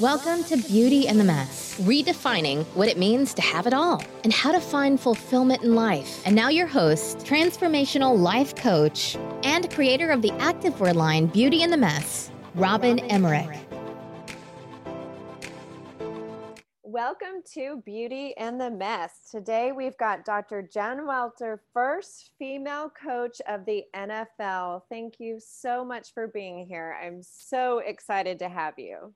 Welcome to Beauty and the Mess, redefining what it means to have it all and how to find fulfillment in life. And now, your host, transformational life coach, and creator of the activewear line Beauty and the Mess, Robin, Emmerich. Welcome to Beauty and the Mess. Today we've got Dr. Jen Welter, first female coach of the NFL. Thank you so much for being here. I'm so excited to have you.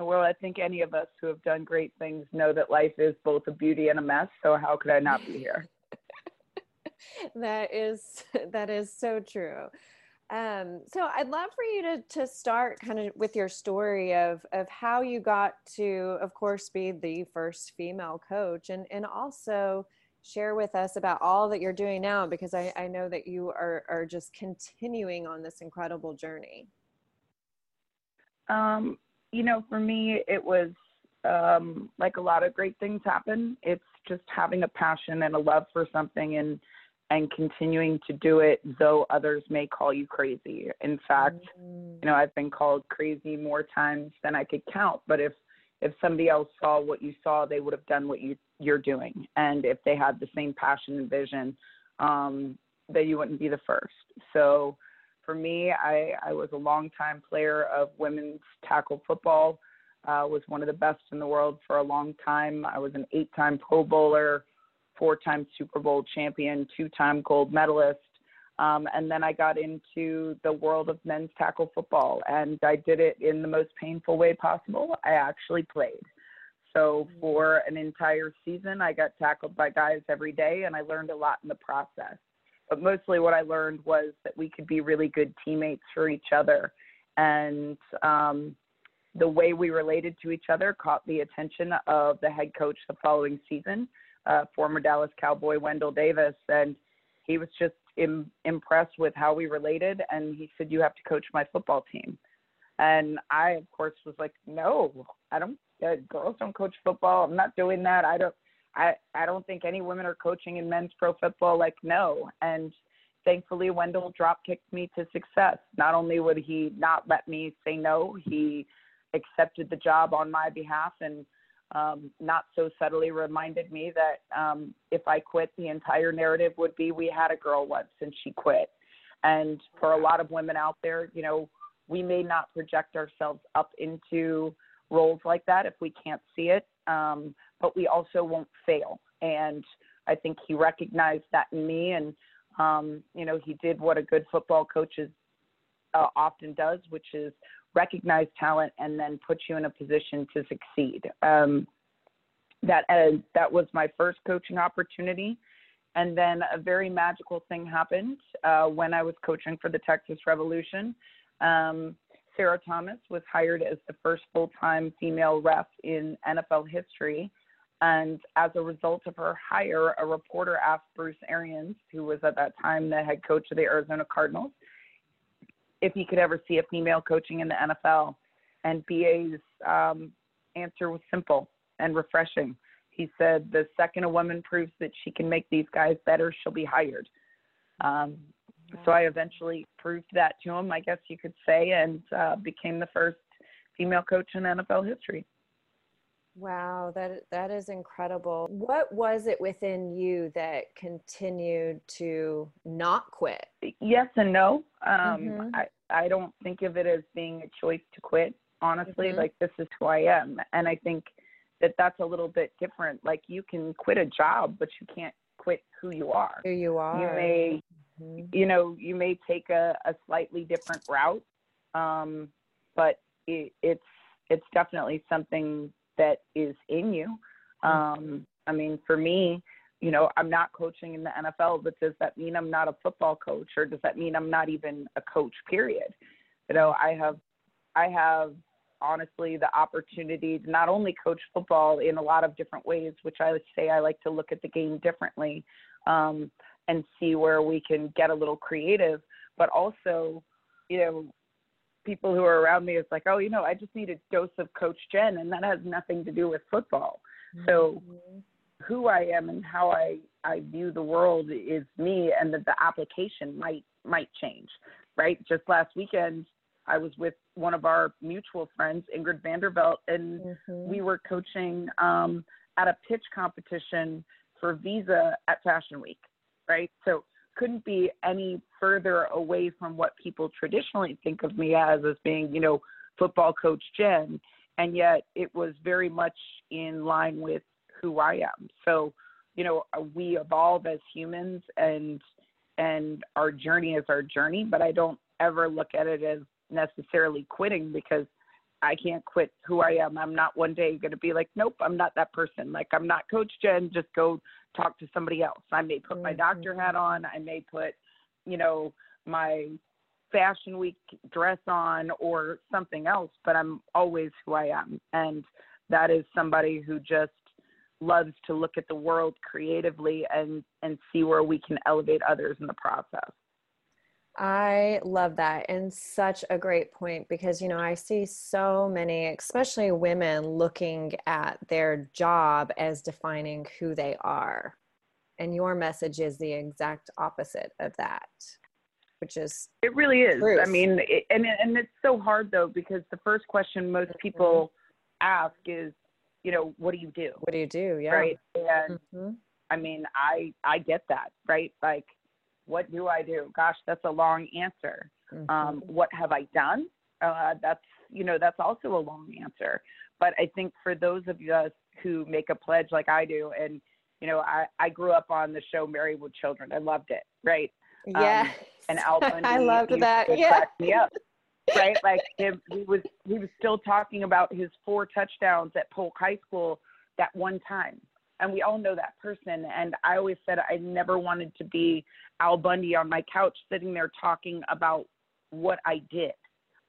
Well, I think any of us who have done great things know that life is both a beauty and a mess. So how could I not be here? that is that is so true. Um, so I'd love for you to to start kind of with your story of of how you got to, of course, be the first female coach, and and also share with us about all that you're doing now because I, I know that you are are just continuing on this incredible journey. Um, you know, for me, it was um, like a lot of great things happen. It's just having a passion and a love for something and and continuing to do it though others may call you crazy. In fact, mm-hmm. you know, I've been called crazy more times than I could count, but if if somebody else saw what you saw, they would have done what you you're doing. And if they had the same passion and vision, um, that you wouldn't be the first. So for me, I, I was a long-time player of women's tackle football. Uh, was one of the best in the world for a long time. I was an eight-time Pro Bowler, four-time Super Bowl champion, two-time gold medalist. Um, and then I got into the world of men's tackle football, and I did it in the most painful way possible. I actually played. So for an entire season, I got tackled by guys every day, and I learned a lot in the process. But mostly what I learned was that we could be really good teammates for each other. And um, the way we related to each other caught the attention of the head coach the following season, uh, former Dallas Cowboy Wendell Davis. And he was just Im- impressed with how we related. And he said, You have to coach my football team. And I, of course, was like, No, I don't, uh, girls don't coach football. I'm not doing that. I don't. I, I don't think any women are coaching in men's pro football. Like, no. And thankfully, Wendell drop kicked me to success. Not only would he not let me say no, he accepted the job on my behalf and um, not so subtly reminded me that um, if I quit, the entire narrative would be we had a girl once and she quit. And for a lot of women out there, you know, we may not project ourselves up into roles like that if we can't see it. Um, but we also won't fail. And I think he recognized that in me, and um, you know, he did what a good football coach is, uh, often does, which is recognize talent and then put you in a position to succeed. Um, that uh, that was my first coaching opportunity, and then a very magical thing happened uh, when I was coaching for the Texas Revolution. Um, Sarah Thomas was hired as the first full-time female ref in NFL history and as a result of her hire, a reporter asked Bruce Arians, who was at that time the head coach of the Arizona Cardinals, if he could ever see a female coaching in the NFL. And BA's um, answer was simple and refreshing. He said, The second a woman proves that she can make these guys better, she'll be hired. Um, so I eventually proved that to him, I guess you could say, and uh, became the first female coach in NFL history. Wow, that that is incredible. What was it within you that continued to not quit? Yes and no. Um, mm-hmm. I I don't think of it as being a choice to quit. Honestly, mm-hmm. like this is who I am, and I think that that's a little bit different. Like you can quit a job, but you can't quit who you are. Who you are. You may, mm-hmm. you know, you may take a, a slightly different route, um, but it, it's it's definitely something that is in you. Mm-hmm. Um, I mean, for me, you know, I'm not coaching in the NFL, but does that mean I'm not a football coach or does that mean I'm not even a coach, period? You know, I have, I have honestly the opportunity to not only coach football in a lot of different ways, which I would say I like to look at the game differently um, and see where we can get a little creative, but also, you know, people who are around me is like, oh, you know, I just need a dose of Coach Jen, and that has nothing to do with football. Mm-hmm. So, who I am and how I I view the world is me, and that the application might might change. Right? Just last weekend, I was with one of our mutual friends, Ingrid Vanderveldt, and mm-hmm. we were coaching um, at a pitch competition for Visa at Fashion Week, right? So couldn't be any further away from what people traditionally think of me as, as being, you know, football coach Jen. And yet it was very much in line with who I am. So, you know, uh, we evolve as humans and and our journey is our journey, but I don't ever look at it as necessarily quitting because I can't quit who I am. I'm not one day going to be like, nope, I'm not that person. Like, I'm not Coach Jen, just go talk to somebody else. I may put my doctor mm-hmm. hat on. I may put, you know, my fashion week dress on or something else, but I'm always who I am. And that is somebody who just loves to look at the world creatively and, and see where we can elevate others in the process. I love that and such a great point because you know I see so many especially women looking at their job as defining who they are. And your message is the exact opposite of that. Which is It really is. I mean it, and and it's so hard though because the first question most mm-hmm. people ask is, you know, what do you do? What do you do? Yeah. Right? And mm-hmm. I mean, I I get that, right? Like what do I do? Gosh, that's a long answer. Mm-hmm. Um, what have I done? Uh, that's you know that's also a long answer. But I think for those of us who make a pledge like I do, and you know I I grew up on the show Married with Children. I loved it. Right. Yeah. Um, and Al Bundy, I loved that. Yeah. Me up. right? Like him, he was he was still talking about his four touchdowns at Polk High School that one time and we all know that person. And I always said I never wanted to be Al Bundy on my couch sitting there talking about what I did.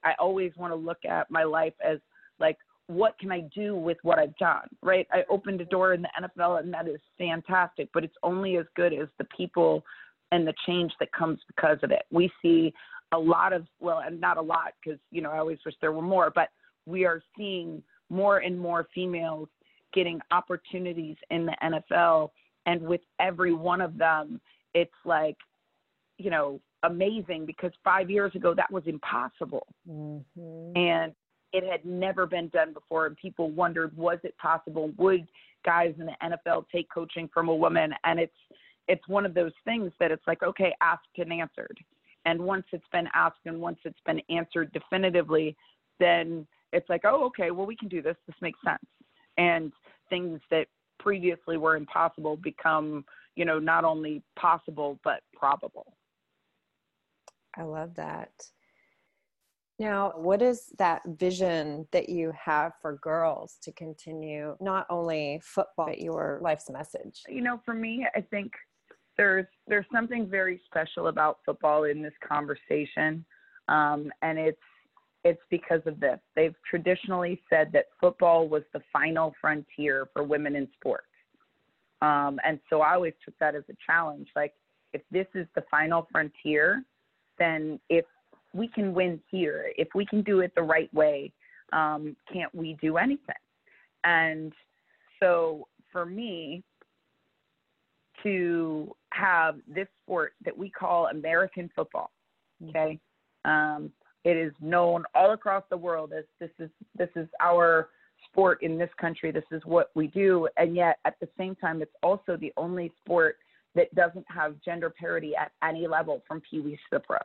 I always want to look at my life as like, what can I do with what I've done? Right? I opened a door in the NFL, and that is fantastic, but it's only as good as the people and the change that comes because of it. We see a lot of, well, and not a lot because, you know, I always wish there were more, but we are seeing more and more females getting opportunities in the NFL. And with every one of them, it's like, you know, amazing because five years ago that was impossible. Mm-hmm. And it had never been done before. And people wondered, was it possible? Would guys in the NFL take coaching from a woman? And it's, it's one of those things that it's like, okay, asked and answered. And once it's been asked and once it's been answered definitively, then it's like, oh, okay, well, we can do this. This makes sense and things that previously were impossible become you know not only possible but probable. I love that. Now what is that vision that you have for girls to continue not only football but your life's message? You know for me i think there's there's something very special about football in this conversation. Um, and it's it's because of this. They've traditionally said that football was the final frontier for women in sports. Um, and so I always took that as a challenge. Like, if this is the final frontier, then if we can win here, if we can do it the right way, um, can't we do anything? And so for me, to have this sport that we call American football, okay, um, it is known all across the world as this is this is our sport in this country. This is what we do, and yet at the same time, it's also the only sport that doesn't have gender parity at any level from Pee Wees to the pros.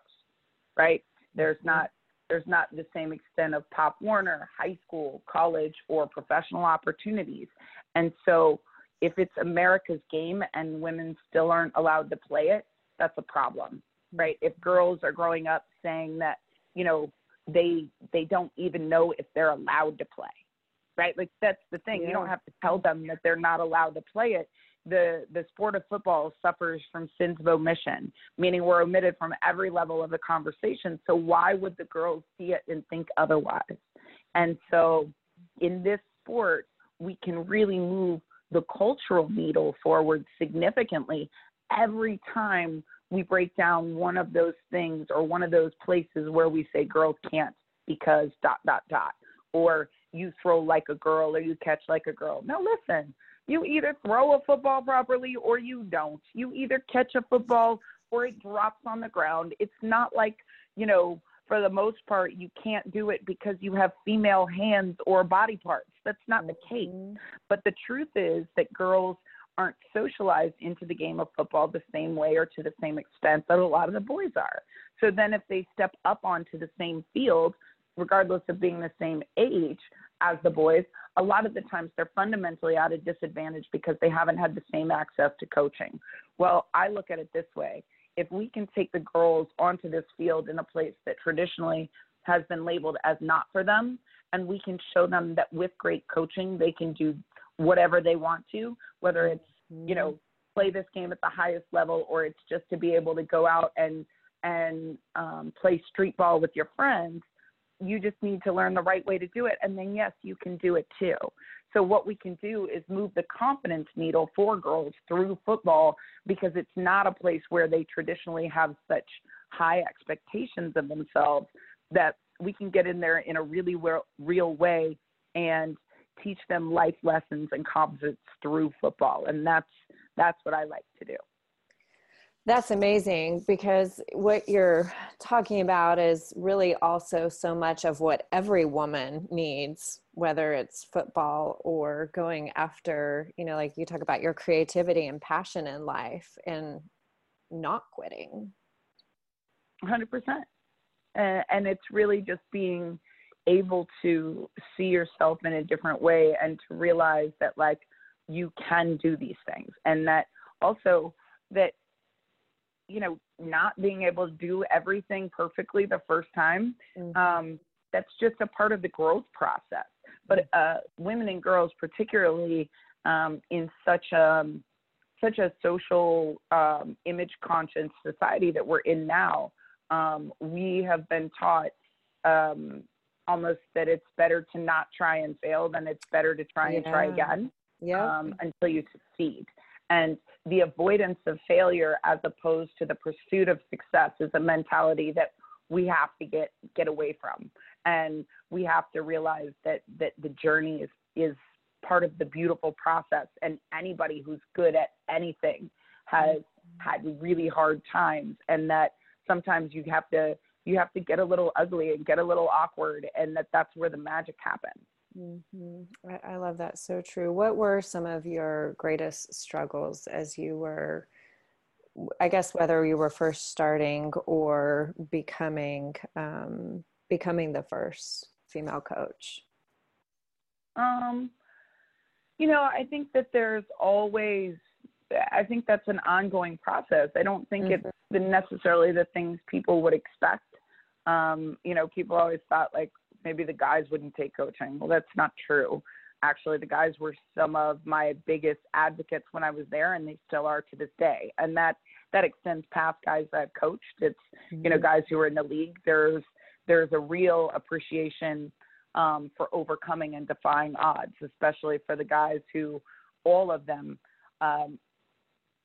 Right? There's mm-hmm. not there's not the same extent of Pop Warner, high school, college, or professional opportunities. And so, if it's America's game and women still aren't allowed to play it, that's a problem, right? If girls are growing up saying that you know they they don't even know if they're allowed to play right? Like that's the thing. Yeah. you don't have to tell them that they're not allowed to play it. The the sport of football suffers from sins of omission meaning we're omitted from every level of the conversation. So why would the girls see it and think otherwise? And so in this sport we can really move the cultural needle forward significantly every time we break down one of those things or one of those places where we say girls can't because dot dot dot or you throw like a girl or you catch like a girl. Now listen, you either throw a football properly or you don't. You either catch a football or it drops on the ground. It's not like, you know, for the most part, you can't do it because you have female hands or body parts. That's not the case. Mhm. But the truth is that girls aren't socialized into the game of football the same way or to the same extent that a lot of the boys are. So then if they step up onto the same field, regardless of being the same age as the boys, a lot of the times they're fundamentally at a disadvantage because they haven't had the same access to coaching. Well, I look at it this way if we can take the girls onto this field in a place that traditionally has been labeled as not for them, and we can show them that with great coaching, they can do whatever they want to, whether it's, you know, play this game at the highest level or it's just to be able to go out and and um, play street ball with your friends you just need to learn the right way to do it. And then yes you can do it too. So what we can do is move the confidence needle for girls through football because it's not a place where they traditionally have such high expectations of themselves that we can get in there in a really real, real way and teach them life lessons and confidence through football and that's that's what I like to do. That's amazing because what you're talking about is really also so much of what every woman needs, whether it's football or going after, you know, like you talk about your creativity and passion in life and not quitting. 100%. And, and it's really just being able to see yourself in a different way and to realize that, like, you can do these things. And that also that you know not being able to do everything perfectly the first time mm-hmm. um, that's just a part of the growth process. But uh, women and girls particularly um, in such a such a social um, image conscious society that we're in now um, we have been taught um, almost that it's better to not try and fail than it's better to try yeah. and try again yeah. um, until you succeed. And the avoidance of failure as opposed to the pursuit of success is a mentality that we have to get get away from. And we have to realize that that the journey is is part of the beautiful process and anybody who's good at anything has had really hard times and that sometimes you have to you have to get a little ugly and get a little awkward and that that's where the magic happens Mm-hmm. I, I, love that. So true. What were some of your greatest struggles as you were, I guess, whether you were first starting or becoming um, becoming the first female coach? Um, you know, I think that there's always. I think that's an ongoing process. I don't think mm-hmm. it's necessarily the things people would expect. Um, you know, people always thought like maybe the guys wouldn't take coaching. Well, that's not true. Actually, the guys were some of my biggest advocates when I was there, and they still are to this day. And that that extends past guys that I've coached. It's you know mm-hmm. guys who are in the league. There's there's a real appreciation um, for overcoming and defying odds, especially for the guys who all of them um,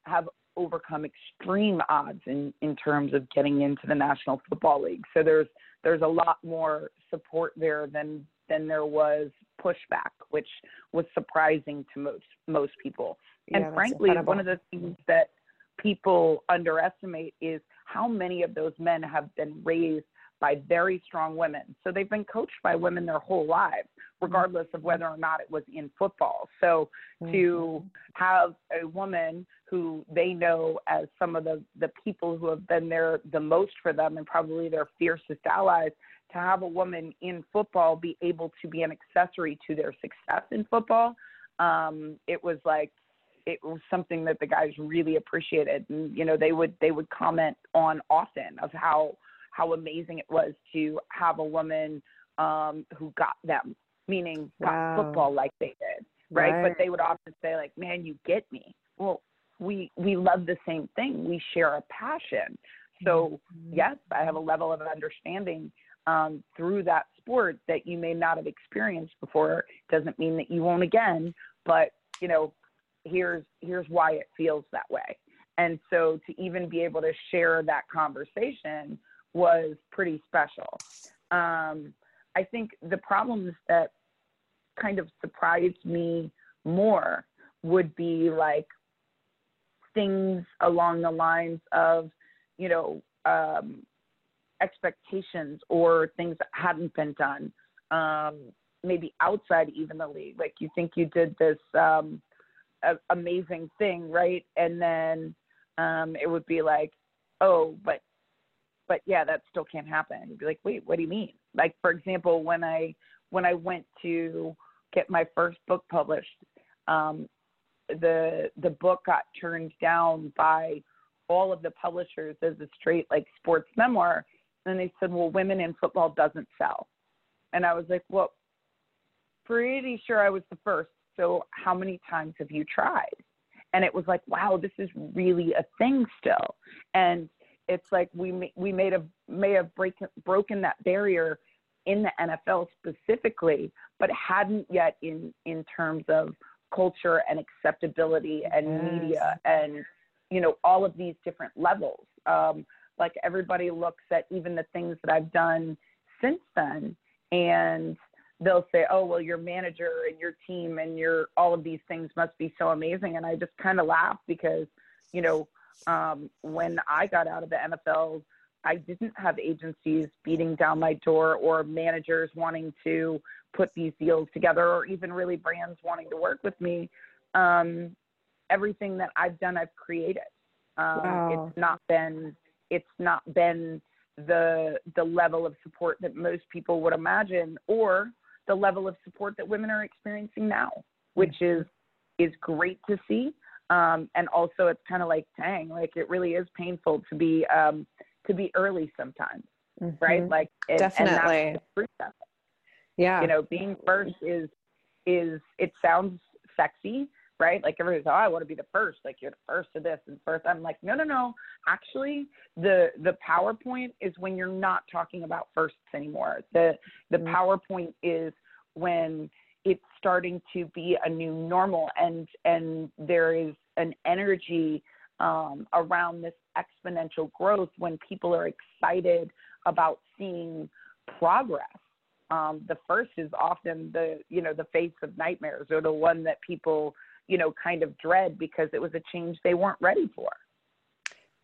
have overcome extreme odds in, in terms of getting into the National Football League. So there's there's a lot more support there than than there was pushback, which was surprising to most most people. Yeah, and frankly, incredible. one of the things that people underestimate is how many of those men have been raised by very strong women. So they've been coached by women their whole lives, regardless of whether or not it was in football. So mm-hmm. to have a woman who they know as some of the, the people who have been there the most for them and probably their fiercest allies, to have a woman in football be able to be an accessory to their success in football, um, it was like it was something that the guys really appreciated and you know they would they would comment on often of how how amazing it was to have a woman um, who got them, meaning got football like they did, right? right? But they would often say like, "Man, you get me." Well, we we love the same thing. We share a passion. So mm-hmm. yes, I have a level of understanding um, through that sport that you may not have experienced before. Doesn't mean that you won't again, but you know, here's here's why it feels that way. And so to even be able to share that conversation was pretty special. Um, I think the problems that kind of surprised me more would be like things along the lines of, you know, um, expectations or things that hadn't been done um, maybe outside even the league like you think you did this um, a- amazing thing right and then um, it would be like oh but but yeah that still can't happen. You'd be like wait what do you mean? Like for example when i when i went to get my first book published um, the the book got turned down by all of the publishers as a straight like sports memoir and they said well women in football doesn't sell. And i was like well pretty sure i was the first so how many times have you tried? And it was like wow this is really a thing still. And it's like we we made a may have break, broken that barrier in the NFL specifically, but hadn't yet in in terms of culture and acceptability and yes. media and you know all of these different levels. Um, like everybody looks at even the things that I've done since then, and they'll say, "Oh, well, your manager and your team and your all of these things must be so amazing," and I just kind of laugh because you know um, when I got out of the NFL I didn't have agencies beating down my door or managers wanting to put these deals together or even really brands wanting to work with me. Um, everything that I've done, I've created. Um, wow. It's not been, it's not been the, the level of support that most people would imagine or the level of support that women are experiencing now, which is, is great to see. Um, and also it's kind of like, dang, like it really is painful to be, um, to be early sometimes, mm-hmm. right? Like and, definitely. Yeah. You know, being first is is it sounds sexy, right? Like everybody's, oh, I want to be the first. Like you're the first to this and first. I'm like, no, no, no. Actually, the the PowerPoint is when you're not talking about firsts anymore. The the mm-hmm. PowerPoint is when it's starting to be a new normal and and there is an energy um, around this exponential growth when people are excited about seeing progress. Um, the first is often the you know the face of nightmares or the one that people you know kind of dread because it was a change they weren't ready for.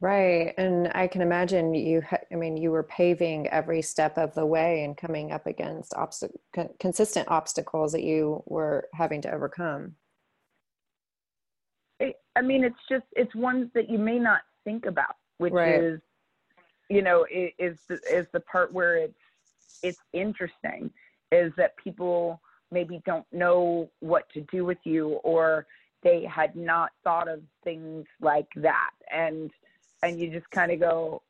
Right, and I can imagine you. Ha- I mean, you were paving every step of the way and coming up against obst- con- consistent obstacles that you were having to overcome. I mean, it's just it's ones that you may not think about, which right. is, you know, is is the part where it's it's interesting, is that people maybe don't know what to do with you or they had not thought of things like that, and and you just kind of go,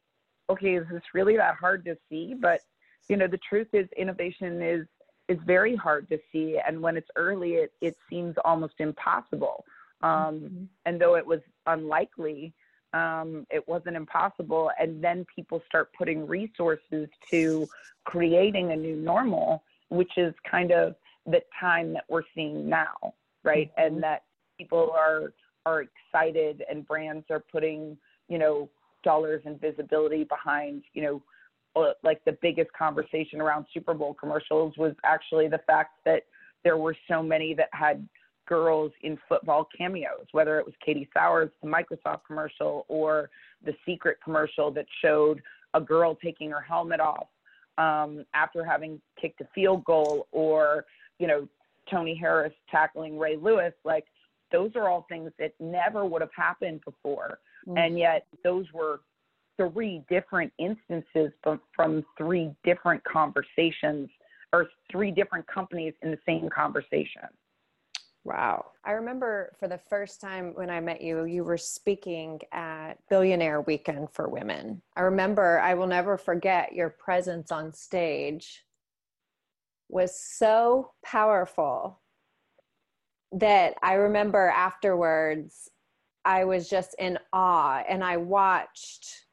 okay, is this really that hard to see? But you know, the truth is, innovation is is very hard to see, and when it's early, it it seems almost impossible um, mm-hmm. And though it was unlikely, um, it wasn't impossible. And then people start putting resources to creating a new normal, which is kind of the time that we're seeing now, right? Mm-hmm. And that people are are excited and brands are putting, you know, dollars and visibility behind, you know, uh, like the biggest conversation around Super Bowl commercials was actually the fact that there were so many that had girls in football cameos, whether it was Katie Sowers, the Microsoft commercial, or the Secret commercial that showed a girl taking her helmet off um, after having kicked a field goal, or you know Toni Harris tackling Ray Lewis. Like those are all things that never would have happened before, mm-hmm. and yet those were three different instances from, from three different conversations or three different companies in the same conversation. Wow. I remember for the first time when I met you, you were speaking at Billionaire Weekend for Women. I remember, I will never forget your presence on stage was so powerful that I remember afterwards, I was just in awe and I watched.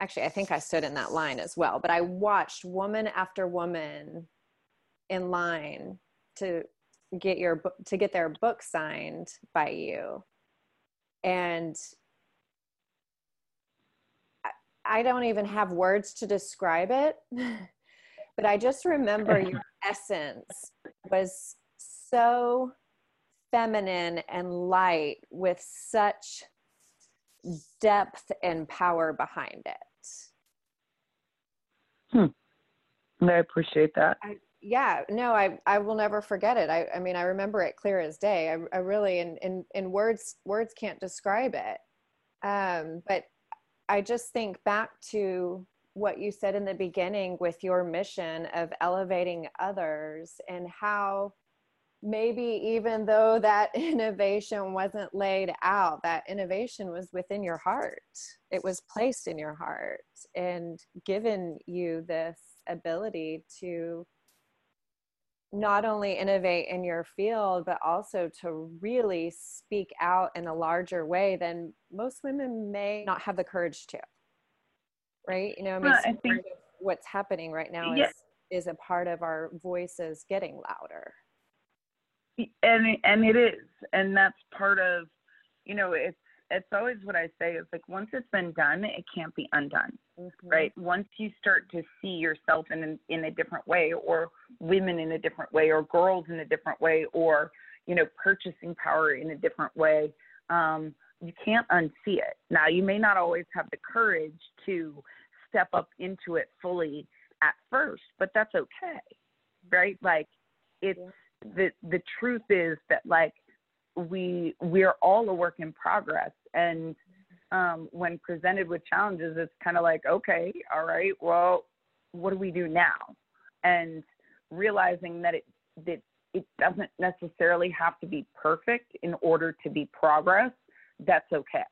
Actually, I think I stood in that line as well, but I watched woman after woman in line to get your book to get their book signed by you and I, I don't even have words to describe it but i just remember your essence was so feminine and light with such depth and power behind it Hmm. I appreciate that. I, yeah, no, I, I will never forget it. I, I mean, I remember it clear as day. I, I really, in, in, in words, words can't describe it. Um, but I just think back to what you said in the beginning with your mission of elevating others and how maybe even though that innovation wasn't laid out, that innovation was within your heart. It was placed in your heart and given you this ability to not only innovate in your field, but also to really speak out in a larger way than most women may not have the courage to. Right? You know, I mean, I think what's happening right now yeah. is is a part of our voices getting louder. And and it is, and that's part of, you know, it's it's always what I say is like once it's been done, it can't be undone, mm-hmm. right? Once you start to see yourself in in a different way, or women in a different way, or girls in a different way, or you know purchasing power in a different way, um, you can't unsee it. Now you may not always have the courage to step up into it fully at first, but that's okay, right? Like it's yeah. The the truth is that like we we're all a work in progress. And um, when presented with challenges it's kind of like okay all right well what do we do now? And realizing that it that it doesn't necessarily have to be perfect in order to be progress that's okay.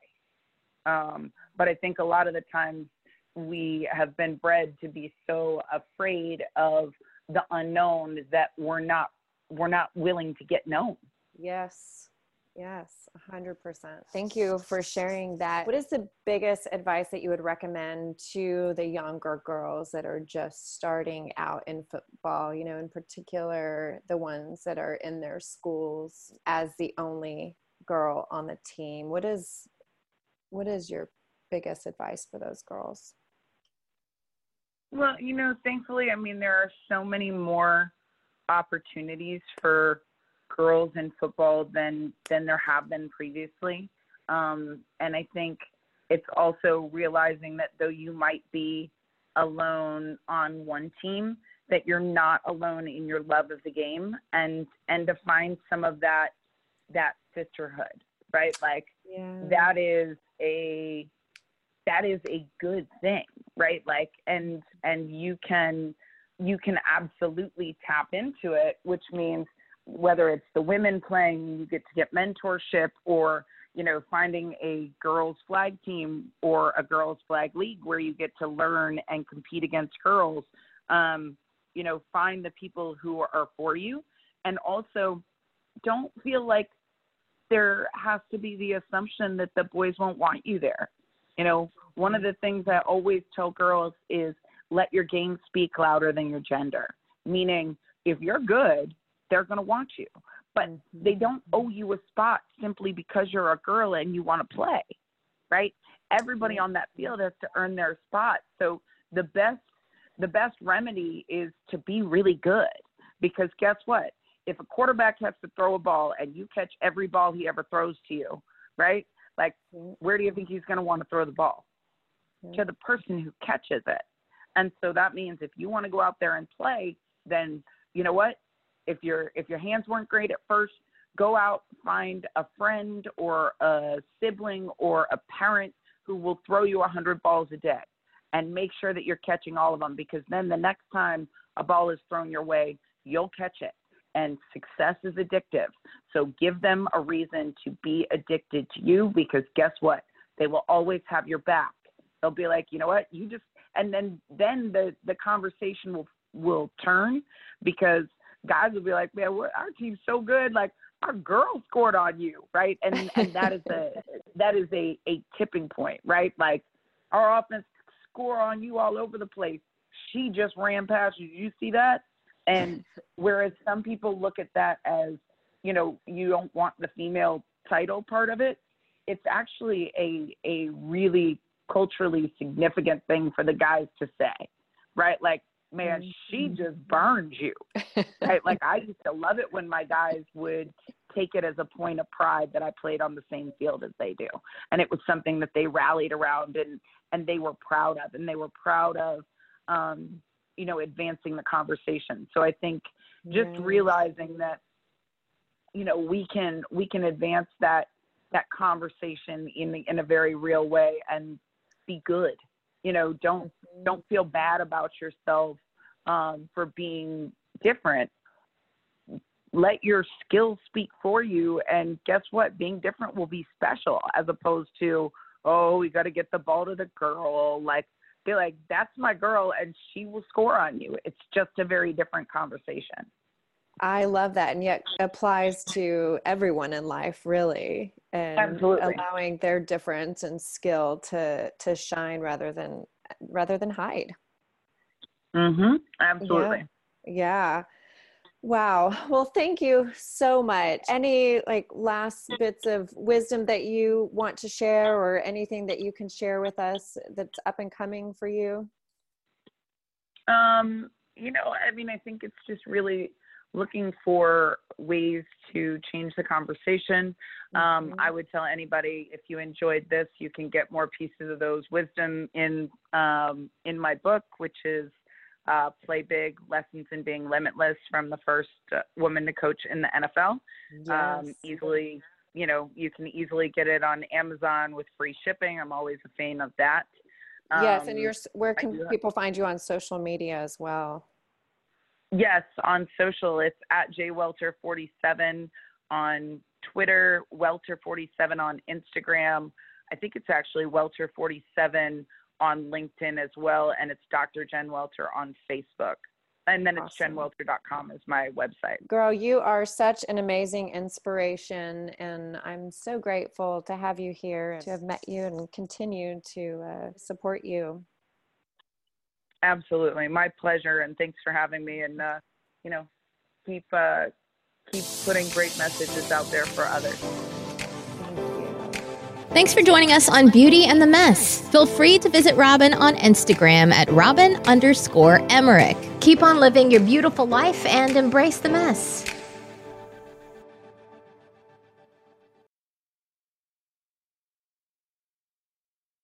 Um, but i think a lot of the times we have been bred to be so afraid of the unknown that we're not we're not willing to get known yes Yes, 100%. Thank you for sharing that. What is the biggest advice that you would recommend to the younger girls that are just starting out in football, you know, in particular the ones that are in their schools as the only girl on the team? What is what is your biggest advice for those girls? Well, you know, thankfully, I mean, there are so many more opportunities for girls in football than than there have been previously. Um, and I think it's also realizing that though you might be alone on one team, that you're not alone in your love of the game, and and to find some of that that sisterhood, right? Like yeah. that is a that is a good thing, right? Like and and you can you can absolutely tap into it, which means whether it's the women playing, you get to get mentorship, or you know, finding a girls flag team or a girls flag league where you get to learn and compete against girls. Um, you know, find the people who are for you, and also don't feel like there has to be the assumption that the boys won't want you there. You know, one of the things I always tell girls is let your game speak louder than your gender. Meaning, if you're good, they're going to want you. But mm-hmm. they don't owe you a spot simply because you're a girl and you want to play, right? Everybody on that field has to earn their spot. So the best the best remedy is to be really good because guess what? If a quarterback has to throw a ball and you catch every ball he ever throws to you, right? Like where do you think he's going to want to throw the ball? To the person who catches it. And so that means if you want to go out there and play, then you know what? if your if your hands weren't great at first, go out find a friend or a sibling or a parent who will throw you a hundred balls a day, and make sure that you're catching all of them because then the next time a ball is thrown your way, you'll catch it. And success is addictive. So give them a reason to be addicted to you because guess what? They will always have your back. They'll be like, you know what, you just and then then the the conversation will will turn because guys will be like, man, our team's so good. Like our girl scored on you, right? And and that is a that is a a tipping point, right? Like our offense score on you all over the place. She just ran past you. Did you see that? And whereas some people look at that as, you know, you don't want the female title part of it, it's actually a a really culturally significant thing for the guys to say, right? Like man, she mm-hmm. just burns you. Right? like I used to love it when my guys would take it as a point of pride that I played on the same field as they do. And it was something that they rallied around and and they were proud of and they were proud of um you know advancing the conversation so i think just realizing that you know we can we can advance that that conversation in in a very real way and be good. You know don't don't feel bad about yourself um, for being different. Let your skills speak for you and guess what? Being different will be special as opposed to oh we got to get the ball to the girl like be like that's my girl and she will score on you. It's just a very different conversation I love that, and yet applies to everyone in life, really, and Absolutely. allowing their difference and skill to to shine rather than rather than hide. Mhm. Absolutely. Yeah. yeah. Wow. Well, thank you so much. Any like last bits of wisdom that you want to share or anything that you can share with us that's up and coming for you? Um, you know, I mean, I think it's just really looking for ways to change the conversation. Um, mm-hmm. I would tell anybody if you enjoyed this, you can get more pieces of those wisdom in um, in my book, which is uh, Play Big: Lessons in Being Limitless from the first uh, woman to coach in the NFL. Um, yes. Um, easily, you know, you can easily get it on Amazon with free shipping. I'm always a fan of that. yes, and um, you're where can people find you on social media as well? Yes, on social, it's at jwelter47 on Twitter, Welter47 on Instagram. I think it's actually Welter47 on LinkedIn as well, and it's Dr. Jen Welter on Facebook. And then awesome. it's jenwelter.com is my website. Girl, you are such an amazing inspiration, and I'm so grateful to have you here, to have met you, and continue to uh, support you. Absolutely, my pleasure, and thanks for having me. And uh, you know, keep uh, keep putting great messages out there for others. Thanks for joining us on Beauty and the Mess. Feel free to visit Robin on Instagram at Robin underscore Emmerich. Keep on living your beautiful life and embrace the mess.